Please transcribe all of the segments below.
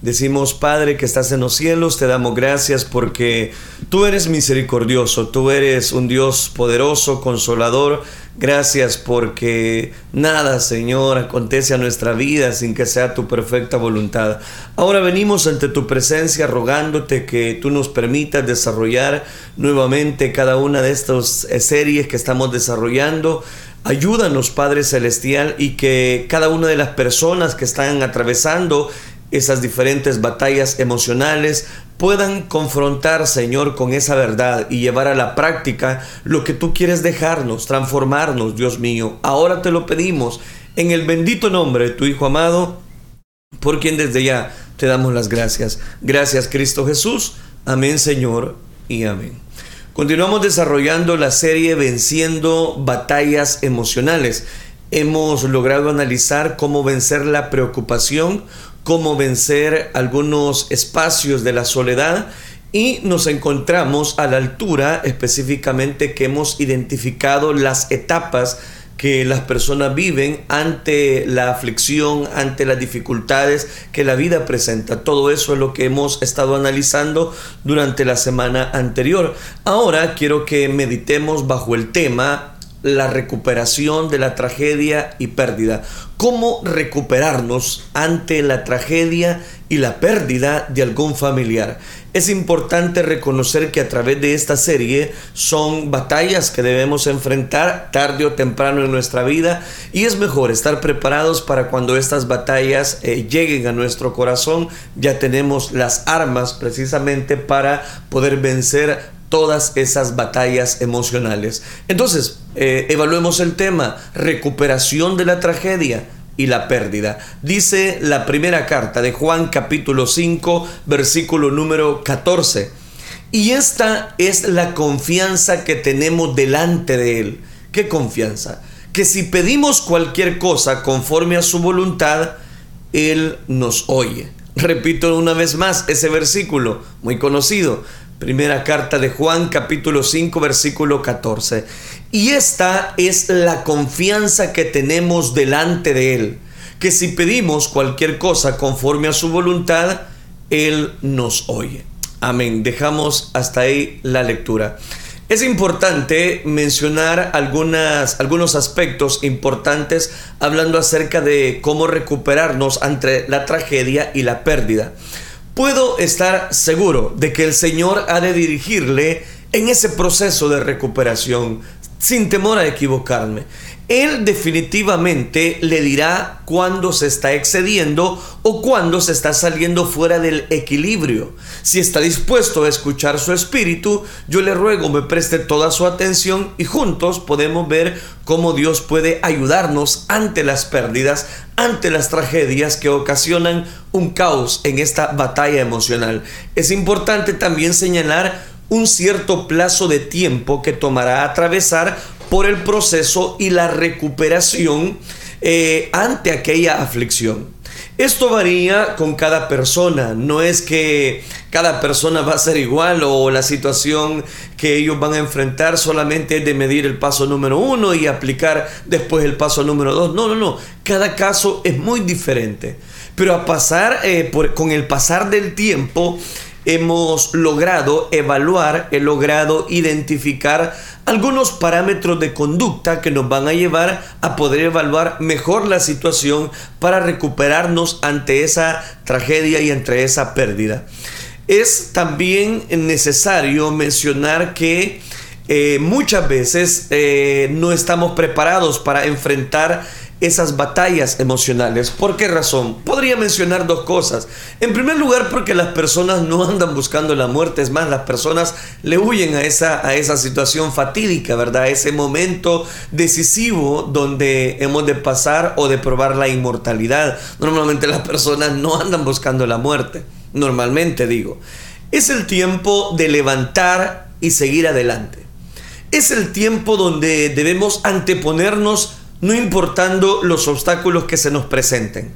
Decimos, Padre que estás en los cielos, te damos gracias porque tú eres misericordioso, tú eres un Dios poderoso, consolador. Gracias porque nada, Señor, acontece a nuestra vida sin que sea tu perfecta voluntad. Ahora venimos ante tu presencia rogándote que tú nos permitas desarrollar nuevamente cada una de estas eh, series que estamos desarrollando. Ayúdanos, Padre Celestial, y que cada una de las personas que están atravesando esas diferentes batallas emocionales puedan confrontar, Señor, con esa verdad y llevar a la práctica lo que tú quieres dejarnos, transformarnos, Dios mío. Ahora te lo pedimos en el bendito nombre de tu Hijo amado, por quien desde ya te damos las gracias. Gracias, Cristo Jesús. Amén, Señor, y amén. Continuamos desarrollando la serie Venciendo batallas emocionales. Hemos logrado analizar cómo vencer la preocupación, cómo vencer algunos espacios de la soledad y nos encontramos a la altura específicamente que hemos identificado las etapas que las personas viven ante la aflicción, ante las dificultades que la vida presenta. Todo eso es lo que hemos estado analizando durante la semana anterior. Ahora quiero que meditemos bajo el tema la recuperación de la tragedia y pérdida. ¿Cómo recuperarnos ante la tragedia y la pérdida de algún familiar? Es importante reconocer que a través de esta serie son batallas que debemos enfrentar tarde o temprano en nuestra vida y es mejor estar preparados para cuando estas batallas eh, lleguen a nuestro corazón, ya tenemos las armas precisamente para poder vencer todas esas batallas emocionales. Entonces, eh, evaluemos el tema, recuperación de la tragedia y la pérdida. Dice la primera carta de Juan capítulo 5, versículo número 14. Y esta es la confianza que tenemos delante de Él. ¿Qué confianza? Que si pedimos cualquier cosa conforme a su voluntad, Él nos oye. Repito una vez más ese versículo, muy conocido. Primera carta de Juan capítulo 5 versículo 14. Y esta es la confianza que tenemos delante de Él, que si pedimos cualquier cosa conforme a su voluntad, Él nos oye. Amén. Dejamos hasta ahí la lectura. Es importante mencionar algunas, algunos aspectos importantes hablando acerca de cómo recuperarnos ante la tragedia y la pérdida puedo estar seguro de que el Señor ha de dirigirle en ese proceso de recuperación, sin temor a equivocarme. Él definitivamente le dirá cuándo se está excediendo o cuándo se está saliendo fuera del equilibrio. Si está dispuesto a escuchar su espíritu, yo le ruego me preste toda su atención y juntos podemos ver cómo Dios puede ayudarnos ante las pérdidas, ante las tragedias que ocasionan un caos en esta batalla emocional. Es importante también señalar un cierto plazo de tiempo que tomará atravesar por el proceso y la recuperación eh, ante aquella aflicción. Esto varía con cada persona, no es que cada persona va a ser igual o la situación que ellos van a enfrentar solamente es de medir el paso número uno y aplicar después el paso número dos. No, no, no, cada caso es muy diferente. Pero a pasar, eh, con el pasar del tiempo, hemos logrado evaluar, he logrado identificar algunos parámetros de conducta que nos van a llevar a poder evaluar mejor la situación para recuperarnos ante esa tragedia y entre esa pérdida. Es también necesario mencionar que eh, muchas veces eh, no estamos preparados para enfrentar esas batallas emocionales. ¿Por qué razón? Podría mencionar dos cosas. En primer lugar, porque las personas no andan buscando la muerte, es más, las personas le huyen a esa, a esa situación fatídica, ¿verdad? Ese momento decisivo donde hemos de pasar o de probar la inmortalidad. Normalmente las personas no andan buscando la muerte, normalmente digo. Es el tiempo de levantar y seguir adelante. Es el tiempo donde debemos anteponernos no importando los obstáculos que se nos presenten.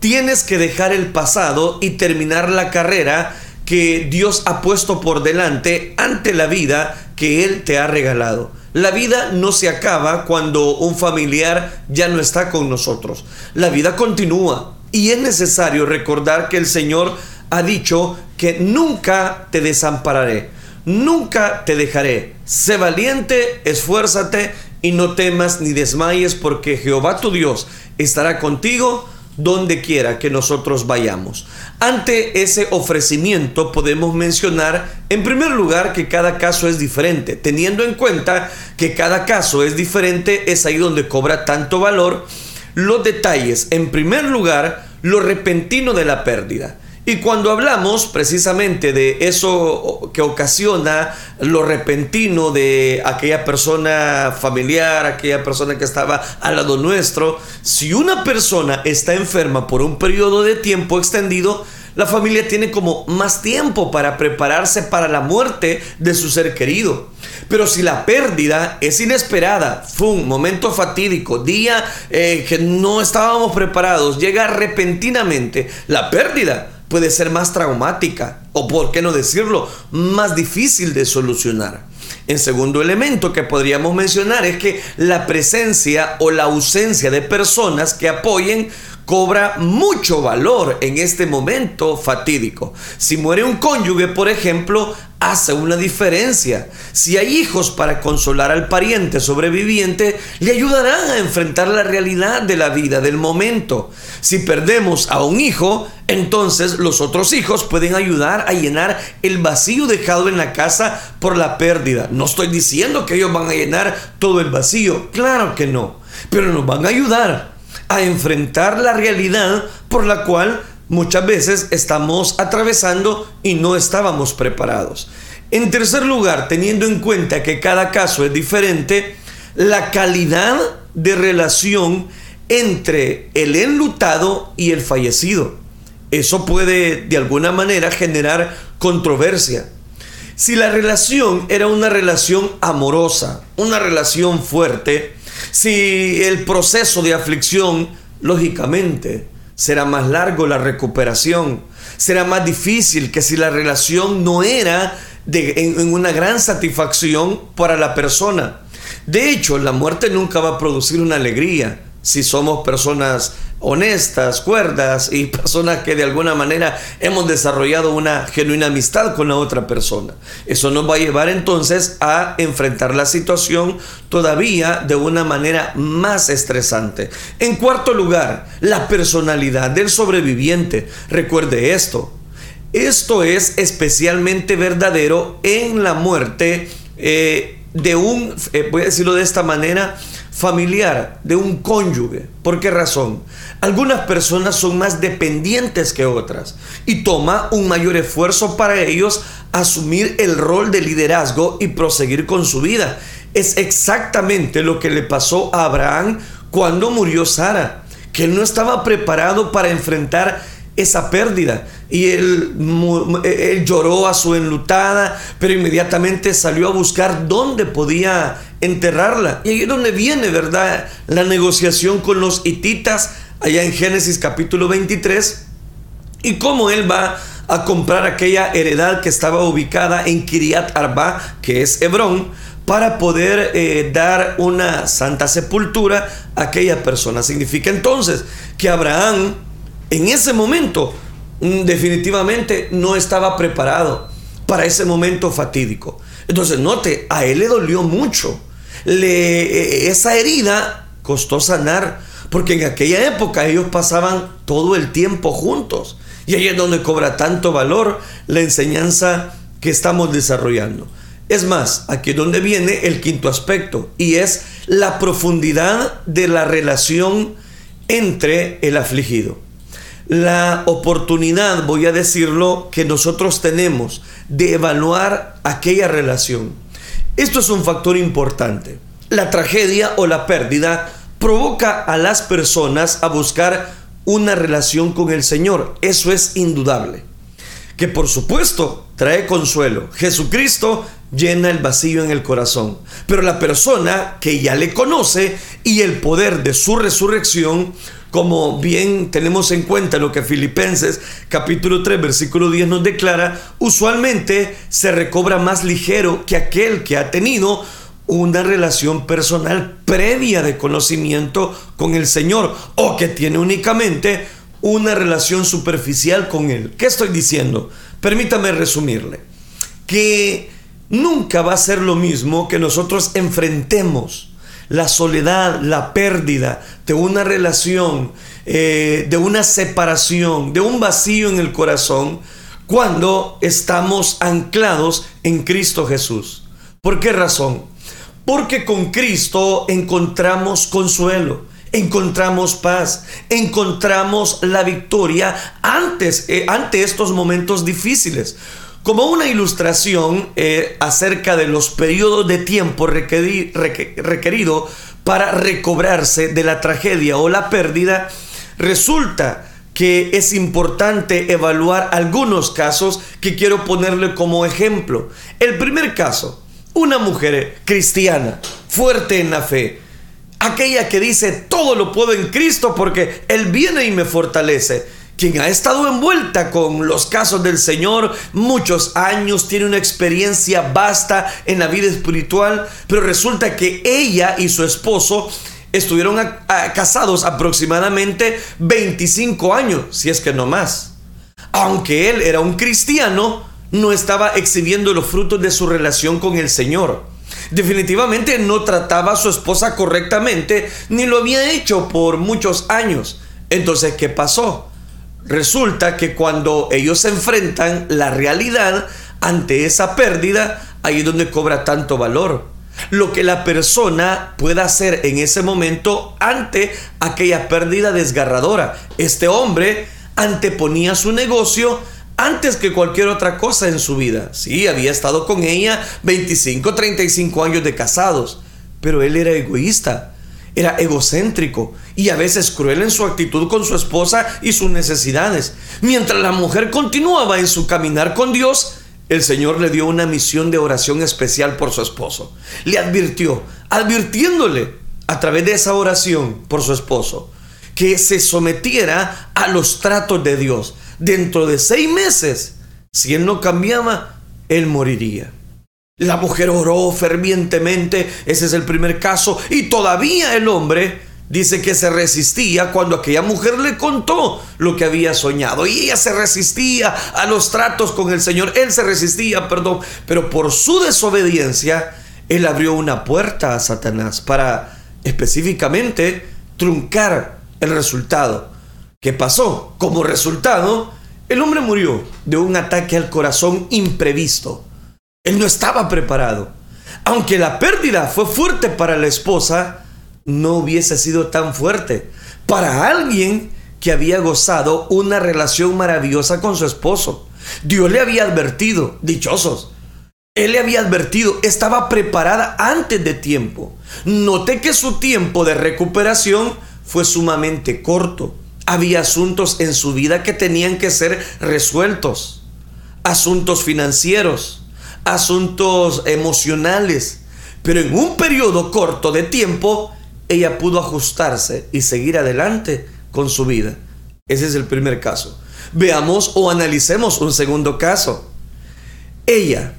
Tienes que dejar el pasado y terminar la carrera que Dios ha puesto por delante ante la vida que Él te ha regalado. La vida no se acaba cuando un familiar ya no está con nosotros. La vida continúa Y es necesario recordar que el Señor ha dicho que nunca te desampararé, nunca te dejaré. Sé valiente, esfuérzate y no temas ni desmayes porque Jehová tu Dios estará contigo donde quiera que nosotros vayamos. Ante ese ofrecimiento podemos mencionar en primer lugar que cada caso es diferente. Teniendo en cuenta que cada caso es diferente, es ahí donde cobra tanto valor los detalles. En primer lugar, lo repentino de la pérdida. Y cuando hablamos precisamente de eso que ocasiona lo repentino de aquella persona familiar, aquella persona que estaba al lado nuestro, si una persona está enferma por un periodo de tiempo extendido, la familia tiene como más tiempo para prepararse para la muerte de su ser querido. Pero si la pérdida es inesperada, fue un momento fatídico, día eh, que no estábamos preparados, llega repentinamente, la pérdida puede ser más traumática o, por qué no decirlo, más difícil de solucionar. En segundo elemento que podríamos mencionar es que la presencia o la ausencia de personas que apoyen cobra mucho valor en este momento fatídico. Si muere un cónyuge, por ejemplo, hace una diferencia. Si hay hijos para consolar al pariente sobreviviente, le ayudarán a enfrentar la realidad de la vida, del momento. Si perdemos a un hijo, entonces los otros hijos pueden ayudar a llenar el vacío dejado en la casa por la pérdida. No estoy diciendo que ellos van a llenar todo el vacío, claro que no, pero nos van a ayudar a enfrentar la realidad por la cual muchas veces estamos atravesando y no estábamos preparados. En tercer lugar, teniendo en cuenta que cada caso es diferente, la calidad de relación entre el enlutado y el fallecido. Eso puede de alguna manera generar controversia. Si la relación era una relación amorosa, una relación fuerte, si el proceso de aflicción, lógicamente, será más largo la recuperación, será más difícil que si la relación no era de, en una gran satisfacción para la persona. De hecho, la muerte nunca va a producir una alegría si somos personas honestas, cuerdas y personas que de alguna manera hemos desarrollado una genuina amistad con la otra persona. Eso nos va a llevar entonces a enfrentar la situación todavía de una manera más estresante. En cuarto lugar, la personalidad del sobreviviente. Recuerde esto. Esto es especialmente verdadero en la muerte eh, de un, eh, voy a decirlo de esta manera, familiar, de un cónyuge. ¿Por qué razón? Algunas personas son más dependientes que otras y toma un mayor esfuerzo para ellos asumir el rol de liderazgo y proseguir con su vida. Es exactamente lo que le pasó a Abraham cuando murió Sara, que él no estaba preparado para enfrentar esa pérdida. Y él, él, lloró a su enlutada, pero inmediatamente salió a buscar dónde podía enterrarla. Y ahí es donde viene, ¿verdad? La negociación con los hititas, allá en Génesis capítulo 23, y cómo él va a comprar aquella heredad que estaba ubicada en Kiriat Arba, que es Hebrón, para poder eh, dar una santa sepultura a aquella persona. Significa entonces que Abraham en ese momento mm, definitivamente no estaba preparado para ese momento fatídico. Entonces, note, a él le dolió mucho le, eh, esa herida costó sanar, porque en aquella época ellos pasaban todo el tiempo juntos. Y ahí es donde cobra tanto valor la enseñanza que estamos desarrollando. Es más, aquí es donde viene el quinto aspecto, y es la profundidad de la relación entre el afligido. La oportunidad, voy a decirlo, que nosotros tenemos de evaluar aquella relación esto es un factor importante. La tragedia o la pérdida provoca a las personas a buscar una relación con el Señor. Eso es indudable. Que por supuesto trae consuelo. Jesucristo llena el vacío en el corazón. Pero la persona que ya le conoce y el poder de su resurrección como bien tenemos en cuenta lo que Filipenses capítulo 3 versículo 10 nos declara, usualmente se recobra más ligero que aquel que ha tenido una relación personal previa de conocimiento con el Señor o que tiene únicamente una relación superficial con Él. ¿Qué estoy diciendo? Permítame resumirle. Que nunca va a ser lo mismo que nosotros enfrentemos la soledad, la pérdida de una relación, eh, de una separación, de un vacío en el corazón, cuando estamos anclados en Cristo Jesús. ¿Por qué razón? Porque con Cristo encontramos consuelo, encontramos paz, encontramos la victoria antes, eh, ante estos momentos difíciles. Como una ilustración eh, acerca de los periodos de tiempo requerido para recobrarse de la tragedia o la pérdida, resulta que es importante evaluar algunos casos que quiero ponerle como ejemplo. El primer caso, una mujer cristiana, fuerte en la fe, aquella que dice, todo lo puedo en Cristo porque Él viene y me fortalece. Quien ha estado envuelta con los casos del Señor muchos años, tiene una experiencia vasta en la vida espiritual, pero resulta que ella y su esposo estuvieron casados aproximadamente 25 años, si es que no más. Aunque él era un cristiano, no estaba exhibiendo los frutos de su relación con el Señor. Definitivamente no trataba a su esposa correctamente, ni lo había hecho por muchos años. Entonces, ¿qué pasó? Resulta que cuando ellos se enfrentan la realidad ante esa pérdida, ahí es donde cobra tanto valor. Lo que la persona pueda hacer en ese momento ante aquella pérdida desgarradora. Este hombre anteponía su negocio antes que cualquier otra cosa en su vida. Sí, había estado con ella 25, 35 años de casados, pero él era egoísta, era egocéntrico y a veces cruel en su actitud con su esposa y sus necesidades. Mientras la mujer continuaba en su caminar con Dios, el Señor le dio una misión de oración especial por su esposo. Le advirtió, advirtiéndole a través de esa oración por su esposo, que se sometiera a los tratos de Dios dentro de seis meses, si él no cambiaba, él moriría. La mujer oró fervientemente, ese es el primer caso, y todavía el hombre dice que se resistía cuando aquella mujer le contó lo que había soñado. Y ella se resistía a los tratos con el Señor, él se resistía, perdón, pero por su desobediencia, él abrió una puerta a Satanás para específicamente truncar el resultado. ¿Qué pasó? Como resultado, el hombre murió de un ataque al corazón imprevisto. Él no estaba preparado. Aunque la pérdida fue fuerte para la esposa, no hubiese sido tan fuerte para alguien que había gozado una relación maravillosa con su esposo. Dios le había advertido, dichosos. Él le había advertido, estaba preparada antes de tiempo. Noté que su tiempo de recuperación fue sumamente corto había asuntos en su vida que tenían que ser resueltos. Asuntos financieros, asuntos emocionales. Pero en un periodo corto de tiempo, ella pudo ajustarse y seguir adelante con su vida. Ese es el primer caso. Veamos o analicemos un segundo caso. Ella,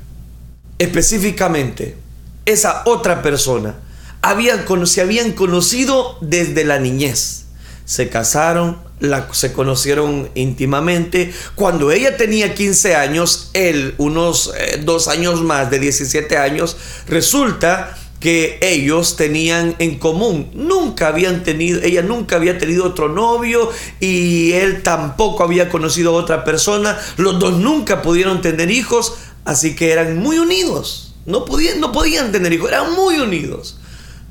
específicamente, esa otra persona, se habían conocido desde la niñez se casaron, se conocieron íntimamente. Cuando ella tenía 15 años, él unos eh, dos años más de 17 años, resulta que ellos tenían en común. Nunca habían tenido, ella nunca había tenido otro novio y él tampoco había conocido a otra persona. Los dos nunca pudieron tener hijos, así que eran muy unidos. No podían, no podían tener hijos, eran muy unidos.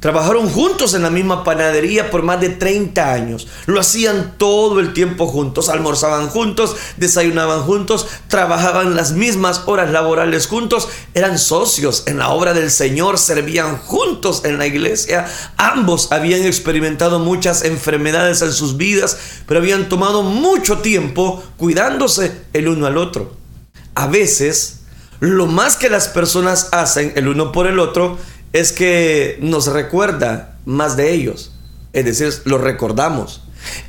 Trabajaron juntos en la misma panadería por más de 30 años. Lo hacían todo el tiempo juntos. Almorzaban juntos, desayunaban juntos, trabajaban las mismas horas laborales juntos. Eran socios en la obra del Señor, servían juntos en la iglesia. Ambos habían experimentado muchas enfermedades en sus vidas, pero habían tomado mucho tiempo cuidándose el uno al otro. A veces, lo más que las personas hacen el uno por el otro es que nos recuerda más de ellos. Es decir, los recordamos.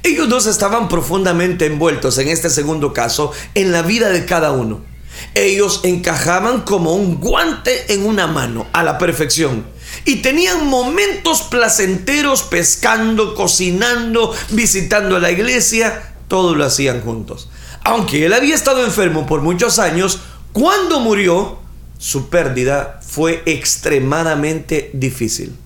Ellos dos estaban profundamente envueltos en este segundo caso en la vida de cada uno. Ellos encajaban como un guante en una mano a la perfección. Y tenían momentos placenteros pescando, cocinando, visitando la iglesia todo lo hacían juntos. Aunque él había estado enfermo por muchos años, cuando murió, su pérdida fue extremadamente difícil.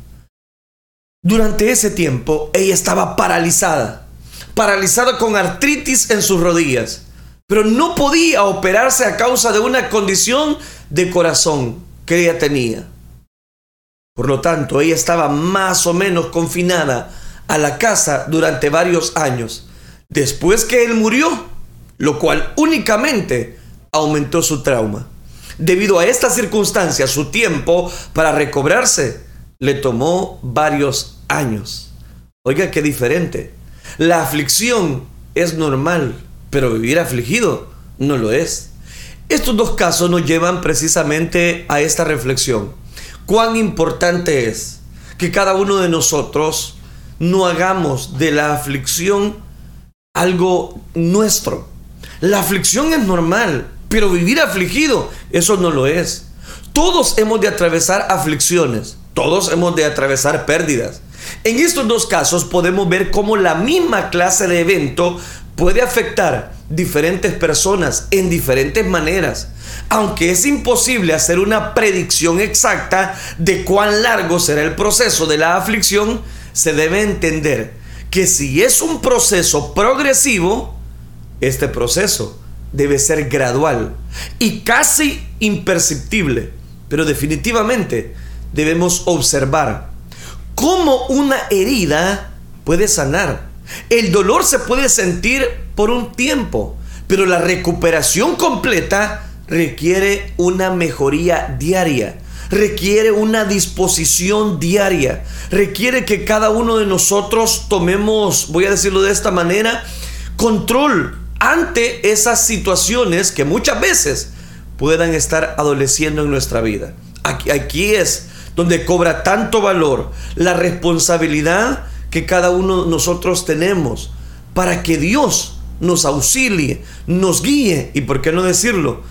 Durante ese tiempo, ella estaba paralizada, paralizada con artritis en sus rodillas, pero no podía operarse a causa de una condición de corazón que ella tenía. Por lo tanto, ella estaba más o menos confinada a la casa durante varios años, después que él murió, lo cual únicamente aumentó su trauma. Debido a esta circunstancia, su tiempo para recobrarse le tomó varios años. Oiga, qué diferente. La aflicción es normal, pero vivir afligido no lo es. Estos dos casos nos llevan precisamente a esta reflexión. Cuán importante es que cada uno de nosotros no hagamos de la aflicción algo nuestro. La aflicción es normal, pero vivir afligido, eso no lo es. Todos hemos de atravesar aflicciones, todos hemos de atravesar pérdidas. En estos dos casos podemos ver cómo la misma clase de evento puede afectar diferentes personas en diferentes maneras. Aunque es imposible hacer una predicción exacta de cuán largo será el proceso de la aflicción, se debe entender que si es un proceso progresivo, este proceso debe ser gradual y casi imperceptible, pero definitivamente debemos observar cómo una herida puede sanar. El dolor se puede sentir por un tiempo, pero la recuperación completa requiere una mejoría diaria, requiere una disposición diaria, requiere que cada uno de nosotros tomemos, voy a decirlo de esta manera, control ante esas situaciones que muchas veces puedan estar adoleciendo en nuestra vida. Aquí, aquí es donde cobra tanto valor la responsabilidad que cada uno de nosotros tenemos para que Dios nos auxilie, nos guíe y, por qué no decirlo,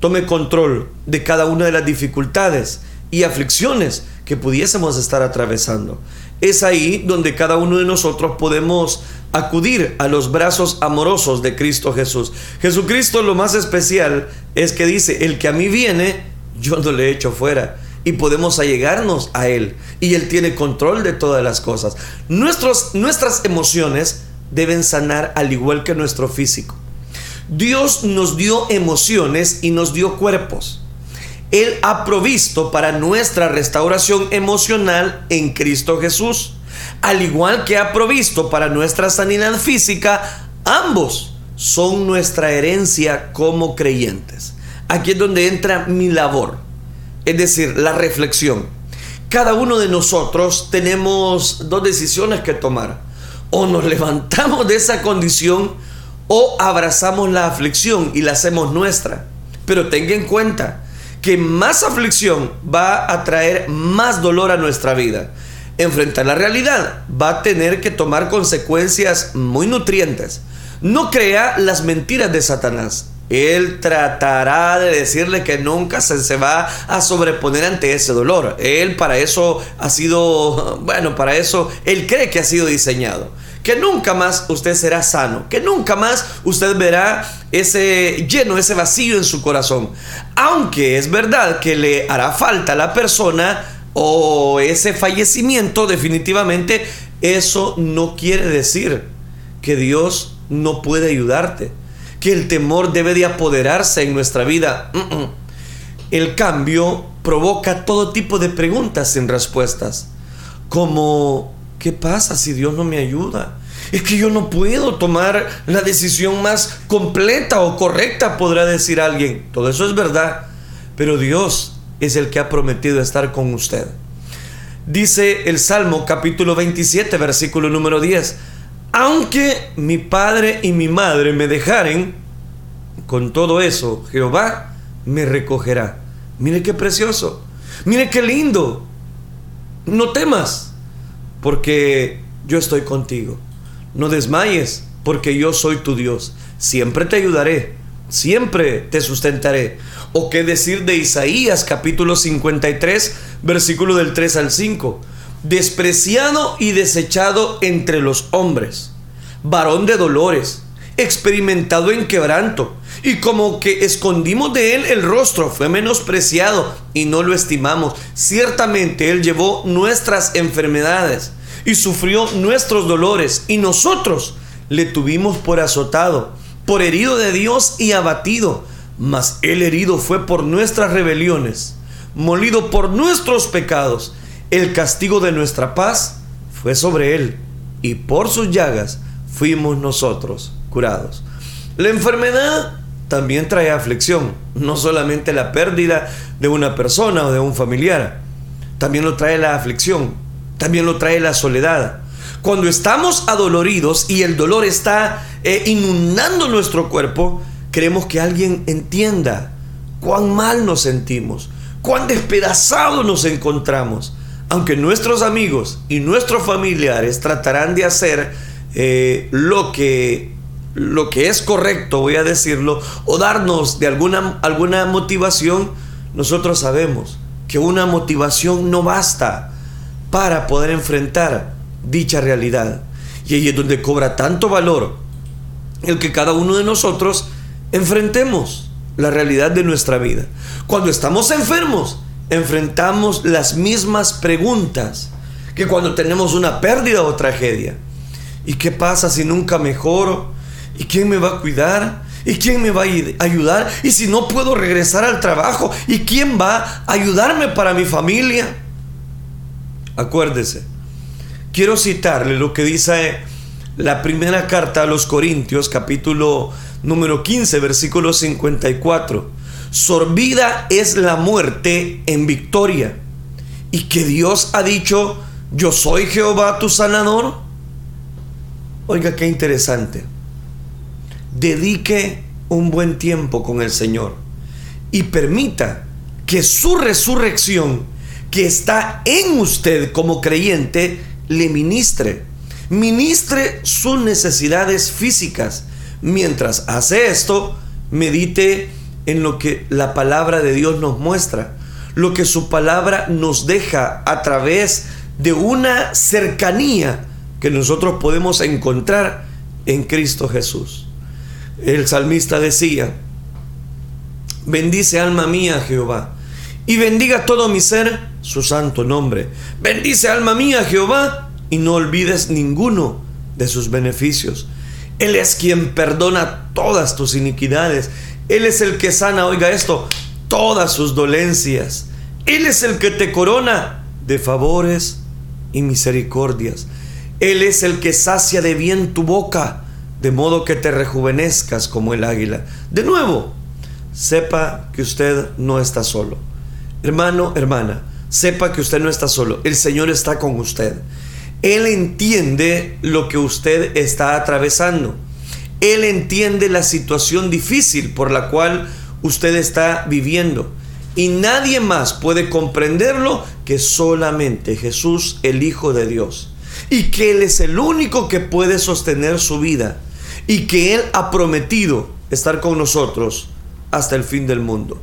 tome control de cada una de las dificultades y aflicciones que pudiésemos estar atravesando. Es ahí donde cada uno de nosotros podemos acudir a los brazos amorosos de Cristo Jesús. Jesucristo lo más especial es que dice, el que a mí viene, yo no le echo fuera. Y podemos allegarnos a Él. Y Él tiene control de todas las cosas. Nuestras emociones deben sanar al igual que nuestro físico. Dios nos dio emociones y nos dio cuerpos. Él ha provisto para nuestra restauración emocional en Cristo Jesús. Al igual que ha provisto para nuestra sanidad física, ambos son nuestra herencia como creyentes. Aquí es donde entra mi labor, es decir, la reflexión. Cada uno de nosotros tenemos dos decisiones que tomar. O nos levantamos de esa condición o abrazamos la aflicción y la hacemos nuestra. Pero tenga en cuenta, que más aflicción va a traer más dolor a nuestra vida. Enfrentar la realidad va a tener que tomar consecuencias muy nutrientes. No crea las mentiras de Satanás. Él tratará de decirle que nunca se, se, va a sobreponer ante ese dolor. Él para eso ha sido, bueno, para eso él cree que ha sido diseñado que nunca más usted será sano, que nunca más usted verá ese lleno, ese vacío en su corazón. Aunque es verdad que le hará falta a la persona o ese fallecimiento, definitivamente eso no quiere decir que Dios no puede ayudarte, que el temor debe de apoderarse en nuestra vida. El cambio provoca todo tipo de preguntas sin respuestas, como ¿Qué pasa si Dios no me ayuda? Es que yo no puedo tomar la decisión más completa o correcta, podrá decir alguien. Todo eso es verdad, pero Dios es el que ha prometido estar con usted. Dice el Salmo capítulo 27, versículo número 10. Aunque mi padre y mi madre me dejaren, con todo eso Jehová me recogerá. Mire qué precioso. Mire qué lindo. No temas porque yo estoy contigo. No desmayes, porque yo soy tu Dios. Siempre te ayudaré, siempre te sustentaré. O qué decir de Isaías capítulo 53, versículo del 3 al 5. Despreciado y desechado entre los hombres, varón de dolores, experimentado en quebranto, y como que escondimos de él el rostro, fue menospreciado y no lo estimamos. Ciertamente él llevó nuestras enfermedades y sufrió nuestros dolores, y nosotros le tuvimos por azotado, por herido de Dios y abatido. Mas el herido fue por nuestras rebeliones, molido por nuestros pecados. El castigo de nuestra paz fue sobre él, y por sus llagas fuimos nosotros curados. La enfermedad también trae aflicción, no solamente la pérdida de una persona o de un familiar, también lo trae la aflicción, también lo trae la soledad. Cuando estamos adoloridos y el dolor está eh, inundando nuestro cuerpo, queremos que alguien entienda cuán mal nos sentimos, cuán despedazados nos encontramos. Aunque nuestros amigos y nuestros familiares tratarán de hacer eh, lo, que, lo que es correcto, voy a decirlo, o darnos de alguna, alguna motivación, nosotros sabemos que una motivación no basta para poder enfrentar dicha realidad. Y ahí es donde cobra tanto valor el que cada uno de nosotros enfrentemos la realidad de nuestra vida. Cuando estamos enfermos, enfrentamos las mismas preguntas que cuando tenemos una pérdida o tragedia. ¿Y qué pasa si nunca mejoro? ¿Y quién me va a cuidar? ¿Y quién me va a ayudar? ¿Y si no puedo regresar al trabajo? ¿Y quién va a ayudarme para mi familia? Acuérdese, quiero citarle lo que dice la primera carta a los Corintios, capítulo número 15, versículo 54. Sorbida es la muerte en victoria. Y que Dios ha dicho, yo soy Jehová tu sanador. Oiga, qué interesante. Dedique un buen tiempo con el Señor y permita que su resurrección que está en usted como creyente le ministre. Ministre sus necesidades físicas. Mientras hace esto, medite en lo que la palabra de Dios nos muestra, lo que su palabra nos deja a través de una cercanía que nosotros podemos encontrar en Cristo Jesús. El salmista decía, bendice alma mía Jehová, y bendiga todo mi ser su santo nombre. Bendice alma mía Jehová, y no olvides ninguno de sus beneficios. Él es quien perdona todas tus iniquidades. Él es el que sana, oiga esto, todas sus dolencias. Él es el que te corona de favores y misericordias. Él es el que sacia de bien tu boca, de modo que te rejuvenezcas como el águila. De nuevo, sepa que usted no está solo. Hermano, hermana, sepa que usted no está solo. El Señor está con usted. Él entiende lo que usted está atravesando. Él entiende la situación difícil por la cual usted está viviendo. Y nadie más puede comprenderlo que solamente Jesús, el Hijo de Dios y que Él es el único que puede sostener su vida y que Él ha prometido estar con nosotros hasta el fin del mundo.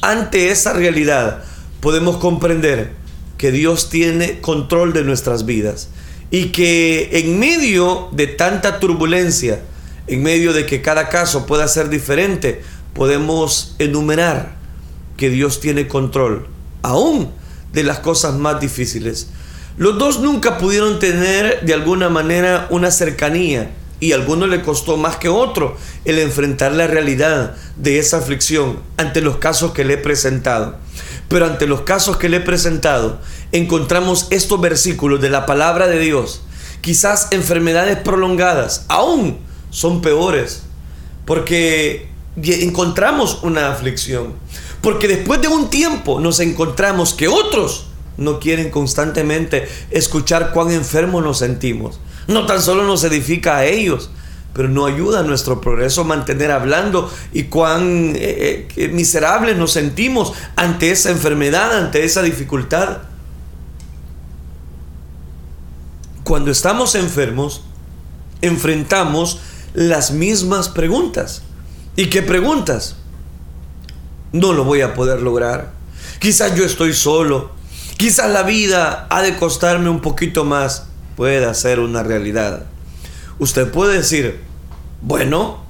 Ante esa realidad podemos comprender que Dios tiene control de nuestras vidas y que en medio de tanta turbulencia, en medio de que cada caso pueda ser diferente, podemos enumerar que Dios tiene control aún de las cosas más difíciles. Los dos nunca pudieron tener de alguna manera una cercanía y a alguno le costó más que otro el enfrentar la realidad de esa aflicción ante los casos que le he presentado. Pero ante los casos que le he presentado, encontramos estos versículos de la palabra de Dios. Quizás enfermedades prolongadas aún son peores porque encontramos una aflicción. Porque después de un tiempo nos encontramos que otros no quieren constantemente escuchar cuán enfermos nos sentimos. No tan solo nos edifica a ellos, pero no ayuda a nuestro progreso mantener hablando y cuán eh, eh, miserables nos sentimos ante esa enfermedad, ante esa dificultad. Cuando estamos enfermos, enfrentamos las mismas preguntas. ¿Y qué preguntas? No lo voy a poder lograr. Quizás yo estoy solo. Quizás la vida ha de costarme un poquito más. Puede ser una realidad. Usted puede decir, Bueno,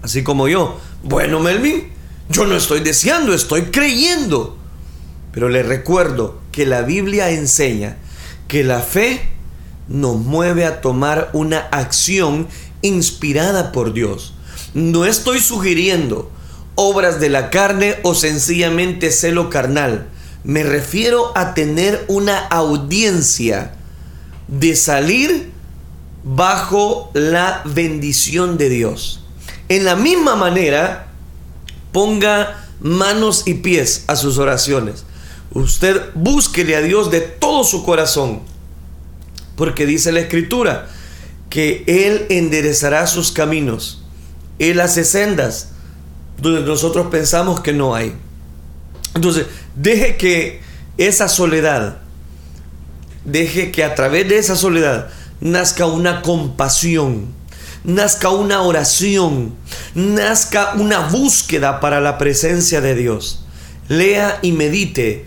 así como yo. Bueno, Melvin, yo no estoy deseando, estoy creyendo. Pero le recuerdo que la Biblia enseña que la fe nos mueve a tomar una acción inspirada por Dios. No estoy sugiriendo obras de la carne o sencillamente celo carnal. Me refiero a tener una audiencia de salir bajo la bendición de Dios. En la misma manera, ponga manos y pies a sus oraciones. Usted búsquele a Dios de todo su corazón, porque dice la Escritura que Él enderezará sus caminos, Él hace sendas donde nosotros pensamos que no hay. Entonces, deje que esa soledad, deje que a través de esa soledad nazca una compasión, nazca una oración, nazca una búsqueda para la presencia de Dios. Lea y medite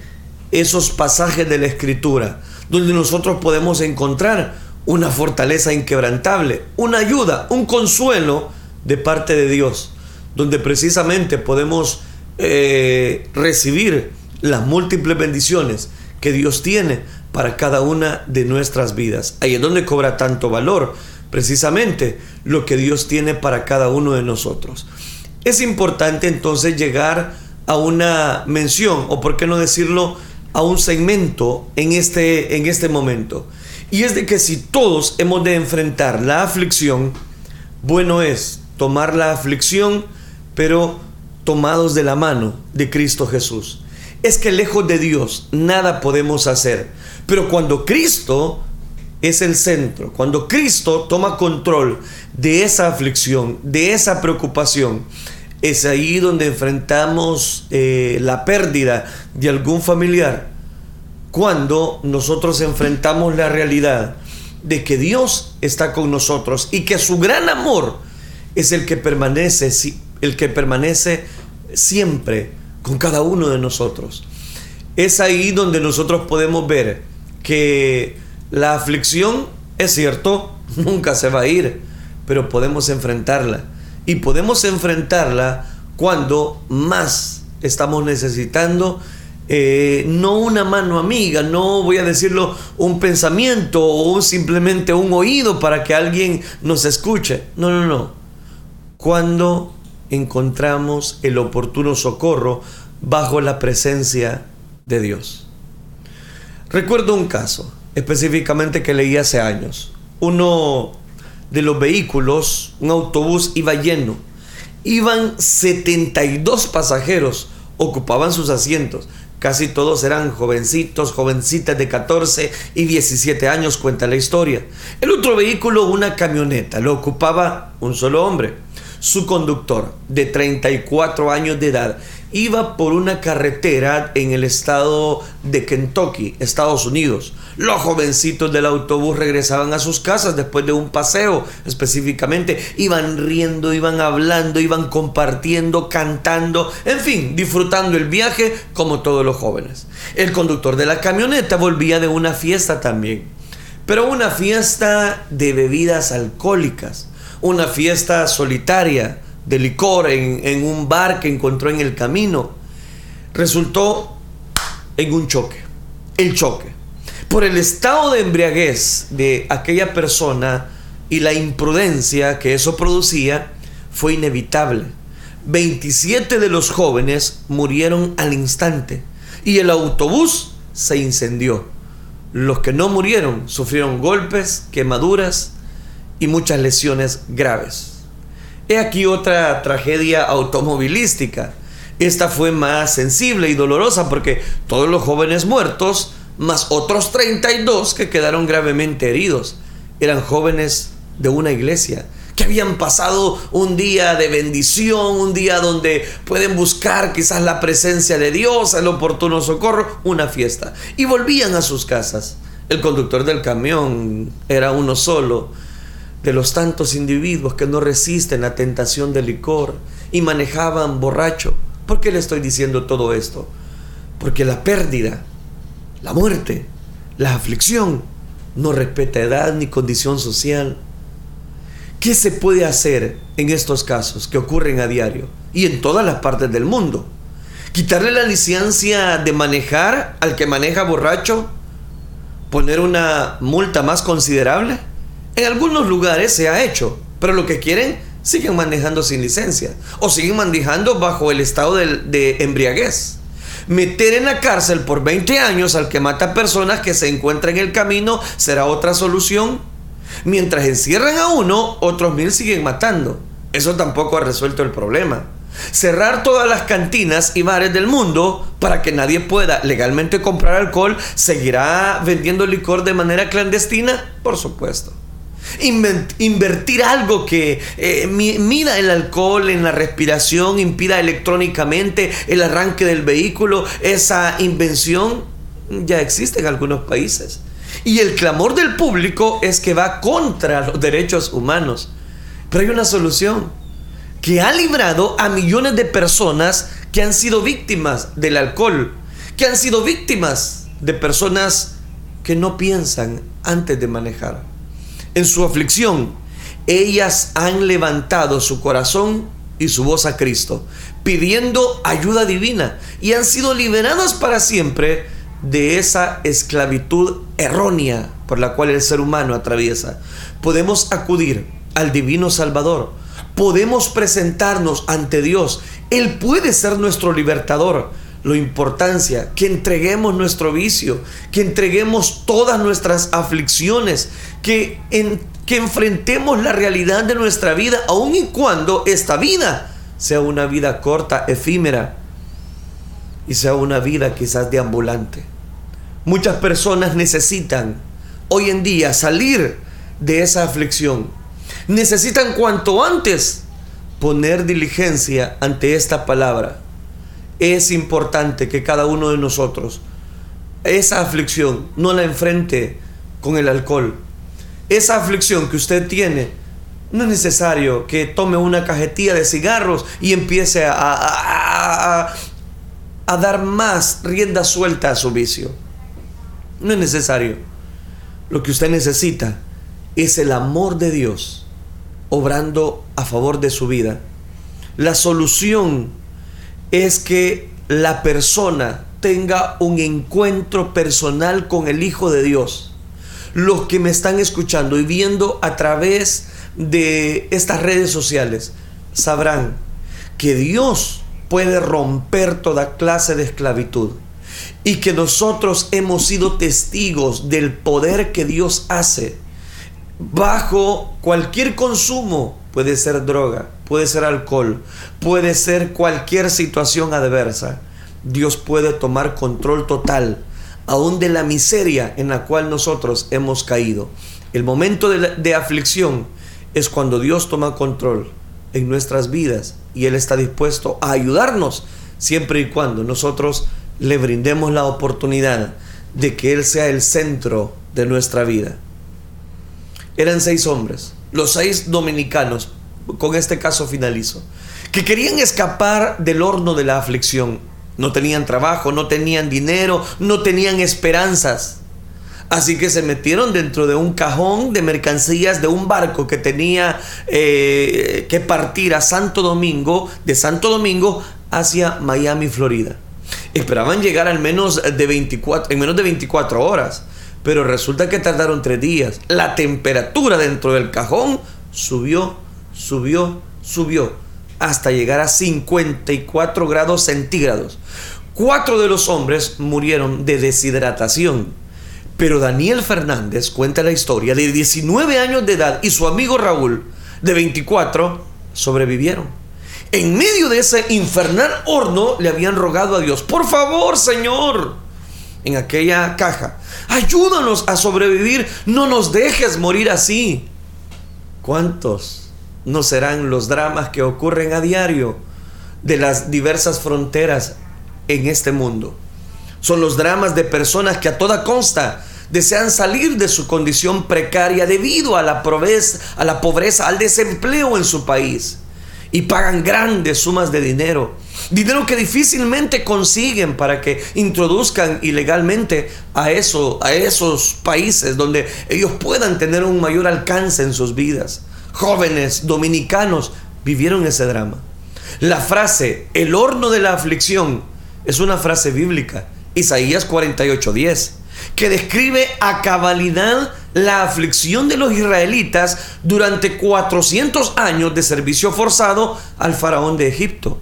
esos pasajes de la Escritura, donde nosotros podemos encontrar una fortaleza inquebrantable, una ayuda, un consuelo de parte de Dios, donde precisamente podemos eh, recibir las múltiples bendiciones que Dios tiene para cada una de nuestras vidas. Ahí es donde cobra tanto valor, precisamente lo que Dios tiene para cada uno de nosotros. Es importante entonces llegar a una mención, o por qué no decirlo, a un segmento en este, en este momento. Y es de que si todos hemos de enfrentar la aflicción, bueno es tomar la aflicción, pero tomados de la mano de Cristo Jesús. Es que lejos de Dios nada podemos hacer. Pero cuando Cristo es el centro, cuando Cristo toma control de esa aflicción, de esa preocupación, es ahí donde enfrentamos eh, la pérdida de algún familiar. Cuando nosotros enfrentamos la realidad de que Dios está con nosotros y que su gran amor es el que permanece, el que permanece siempre con cada uno de nosotros. Es ahí donde nosotros podemos ver que la aflicción, es cierto, nunca se va a ir, pero podemos enfrentarla y podemos enfrentarla cuando más estamos necesitando eh, no una mano amiga, no voy a decirlo un pensamiento o simplemente un oído para que alguien nos escuche. No, no, no. Cuando encontramos el oportuno socorro bajo la presencia de Dios. Recuerdo un caso específicamente que leí hace años. Uno de los vehículos, un autobús iba lleno. Iban 72 pasajeros, ocupaban sus asientos. Casi todos eran jovencitos, jovencitas de 14 y 17 años, cuenta la historia. El otro vehículo, una camioneta, lo ocupaba un solo hombre. Su conductor, de 34 años de edad, iba por una carretera en el estado de Kentucky, Estados Unidos. Los jovencitos del autobús regresaban a sus casas después de un paseo específicamente. Iban riendo, iban hablando, iban compartiendo, cantando, en fin, disfrutando el viaje como todos los jóvenes. El conductor de la camioneta volvía de una fiesta también, pero una fiesta de bebidas alcohólicas, una fiesta solitaria de licor en, un bar que encontró en el camino, resultó en un choque. El choque. Por el estado de embriaguez de aquella persona y la imprudencia que eso producía, fue inevitable. 27 de los jóvenes murieron al instante y el autobús se incendió. Los que no murieron sufrieron golpes, quemaduras y muchas lesiones graves. He aquí otra tragedia automovilística. Esta fue más sensible y dolorosa porque todos los jóvenes muertos, más otros 32 que quedaron gravemente heridos, eran jóvenes de una iglesia que habían pasado un día de bendición, un día donde pueden buscar quizás la presencia de Dios, el oportuno socorro, una fiesta. Y volvían a sus casas. El conductor del camión era uno solo de los tantos individuos que no resisten la tentación del licor y manejaban borracho. ¿Por qué le estoy diciendo todo esto? Porque la pérdida, la muerte, la aflicción no respeta edad ni condición social. ¿Qué se puede hacer en estos casos que ocurren a diario y en todas las partes del mundo? ¿Quitarle la licencia de manejar al que maneja borracho? ¿Poner una multa más considerable? En algunos lugares se ha hecho, pero lo que quieren siguen manejando sin licencia o siguen manejando bajo el estado de, embriaguez meter en la cárcel por 20 años al que mata personas que se encuentran en el camino será otra solución. Mientras encierran a uno, otros mil siguen matando. Eso tampoco ha resuelto el problema. Cerrar todas las cantinas y bares del mundo para que nadie pueda legalmente comprar alcohol, ¿seguirá vendiendo licor de manera clandestina? Por supuesto. Invertir algo que eh, mida el alcohol en la respiración, impida electrónicamente el arranque del vehículo, esa invención ya existe en algunos países. Y el clamor del público es que va contra los derechos humanos. Pero hay una solución que ha librado a millones de personas que han sido víctimas del alcohol, que han sido víctimas de personas que no piensan antes de manejar. En su aflicción, ellas han levantado su corazón y su voz a Cristo, pidiendo ayuda divina y han sido liberadas para siempre de esa esclavitud errónea por la cual el ser humano atraviesa. Podemos acudir al divino Salvador, podemos presentarnos ante Dios, Él puede ser nuestro libertador. Lo importancia que entreguemos nuestro vicio, que entreguemos todas nuestras aflicciones, que, en, que enfrentemos la realidad de nuestra vida, aun y cuando esta vida sea una vida corta, efímera, y sea una vida quizás deambulante. Muchas personas necesitan hoy en día salir de esa aflicción. Necesitan cuanto antes poner diligencia ante esta palabra. Es importante que cada uno de nosotros esa aflicción no la enfrente con el alcohol. Esa aflicción que usted tiene, no es necesario que tome una cajetilla de cigarros y empiece a, a, a dar más rienda suelta a su vicio. No es necesario. Lo que usted necesita es el amor de Dios obrando a favor de su vida. La solución es que la persona tenga un encuentro personal con el Hijo de Dios. Los que me están escuchando y viendo a través de estas redes sociales sabrán que Dios puede romper toda clase de esclavitud y que nosotros hemos sido testigos del poder que Dios hace bajo cualquier consumo, puede ser droga, puede ser alcohol, puede ser cualquier situación adversa. Dios puede tomar control total, aún de la miseria en la cual nosotros hemos caído. El momento de, de aflicción es cuando Dios toma control en nuestras vidas y Él está dispuesto a ayudarnos siempre y cuando nosotros le brindemos la oportunidad de que Él sea el centro de nuestra vida. Eran seis hombres, los seis dominicanos, con este caso finalizo, que querían escapar del horno de la aflicción. No tenían trabajo, no tenían dinero, no tenían esperanzas. Así que se metieron dentro de un cajón de mercancías de un barco que tenía eh, que partir a Santo Domingo, de Santo Domingo hacia Miami, Florida. Esperaban llegar al menos de 24, en menos de 24 horas, pero resulta que tardaron tres días. La temperatura dentro del cajón subió, subió, subió, hasta llegar a 54 grados centígrados. Cuatro de los hombres murieron de deshidratación. Pero Daniel Fernández cuenta la historia de 19 años de edad y su amigo Raúl, de 24, sobrevivieron en medio de ese infernal horno le habían rogado a Dios, por favor Señor, en aquella caja, ayúdanos a sobrevivir, no nos dejes morir así. ¿Cuántos no serán los dramas que ocurren a diario de las diversas fronteras en este mundo? Son los dramas de personas que a toda consta desean salir de su condición precaria debido a la pobreza, a la pobreza, al desempleo en su país y pagan grandes sumas de dinero. Dinero que difícilmente consiguen para que introduzcan ilegalmente a, a esos países donde ellos puedan tener un mayor alcance en sus vidas. jóvenes dominicanos vivieron ese drama. La frase, el horno de la aflicción, es una frase bíblica, Isaías 48:10, que describe a cabalidad la aflicción de los israelitas durante 400 años de servicio forzado al faraón de Egipto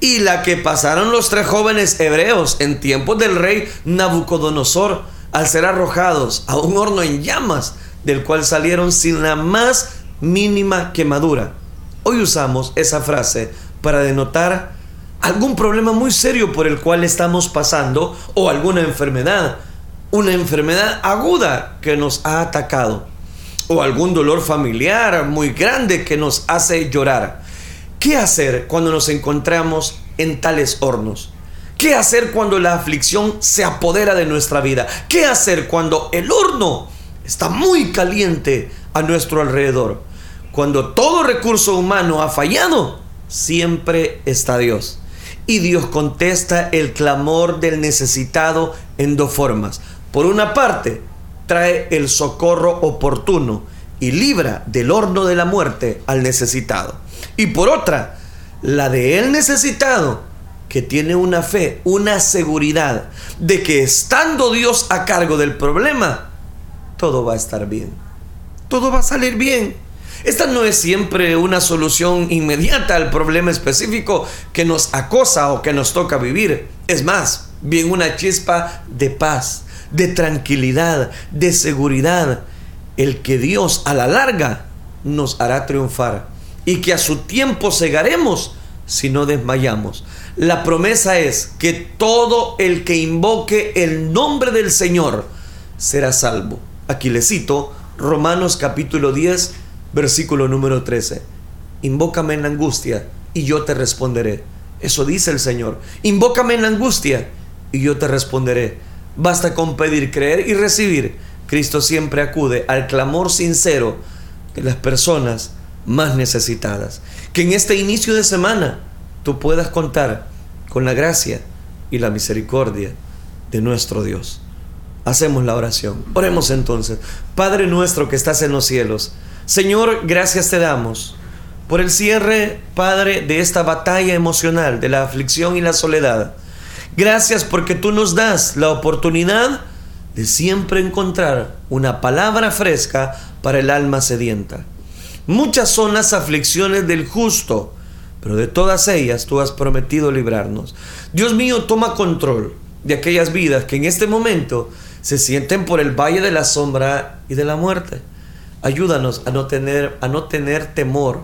y la que pasaron los tres jóvenes hebreos en tiempos del rey Nabucodonosor al ser arrojados a un horno en llamas del cual salieron sin la más mínima quemadura. Hoy usamos esa frase para denotar algún problema muy serio por el cual estamos pasando o alguna enfermedad, una enfermedad aguda que nos ha atacado o algún dolor familiar muy grande que nos hace llorar. ¿Qué hacer cuando nos encontramos en tales hornos? ¿Qué hacer cuando la aflicción se apodera de nuestra vida? ¿Qué hacer cuando el horno está muy caliente a nuestro alrededor? Cuando todo recurso humano ha fallado, siempre está Dios. Y Dios contesta el clamor del necesitado en dos formas. Por una parte, trae el socorro oportuno y libra del horno de la muerte al necesitado. Y por otra, la de necesitado, que tiene una fe, una seguridad de que estando Dios a cargo del problema, todo va a estar bien. Todo va a salir bien. Esta no es siempre una solución inmediata al problema específico que nos acosa o que nos toca vivir. Es más, bien una chispa de paz, de tranquilidad, de seguridad, el que Dios a la larga nos hará triunfar y que a su tiempo cegaremos si no desmayamos. La promesa es que todo el que invoque el nombre del Señor será salvo. Aquí le cito Romanos capítulo 10, versículo número 13. Invócame en la angustia y yo te responderé. Eso dice el Señor. Invócame en la angustia y yo te responderé. Basta con pedir, creer y recibir. Cristo siempre acude al clamor sincero de las personas más necesitadas. Que en este inicio de semana tú puedas contar con la gracia y la misericordia de nuestro Dios. Hacemos la oración. Oremos entonces. Padre nuestro que estás en los cielos, Señor, gracias te damos por el cierre, Padre, de esta batalla emocional, de la aflicción y la soledad. Gracias porque tú nos das la oportunidad de siempre encontrar una palabra fresca para el alma sedienta. Muchas son las aflicciones del justo, pero de todas ellas tú has prometido librarnos. Dios mío, toma control de aquellas vidas que en este momento se sienten por el valle de la sombra y de la muerte. Ayúdanos a no tener, a no tener temor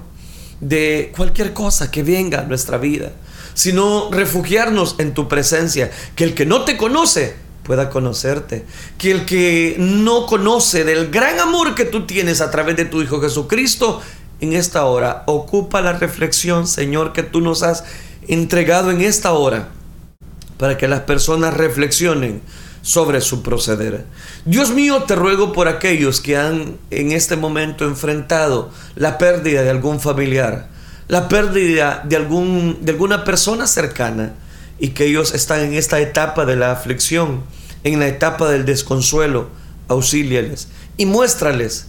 de cualquier cosa que venga a nuestra vida, sino refugiarnos en tu presencia, que el que no te conoce pueda conocerte. Que el que no conoce del gran amor que tú tienes a través de tu Hijo Jesucristo, en esta hora ocupa la reflexión, Señor, que tú nos has entregado en esta hora, para que las personas reflexionen sobre su proceder. Dios mío, te ruego por aquellos que han en este momento enfrentado la pérdida de algún familiar, la pérdida de, algún, de alguna persona cercana, y que ellos están en esta etapa de la aflicción, en la etapa del desconsuelo, auxíliales y muéstrales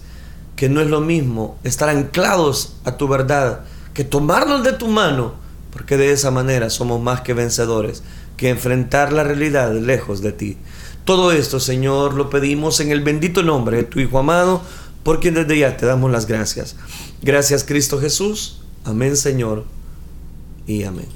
que no es lo mismo estar anclados a tu verdad que tomarnos de tu mano, porque de esa manera somos más que vencedores, que enfrentar la realidad lejos de ti. Todo esto, Señor, lo pedimos en el bendito nombre de tu Hijo amado, por quien desde ya te damos las gracias. Gracias, Cristo Jesús. Amén, Señor. Y amén.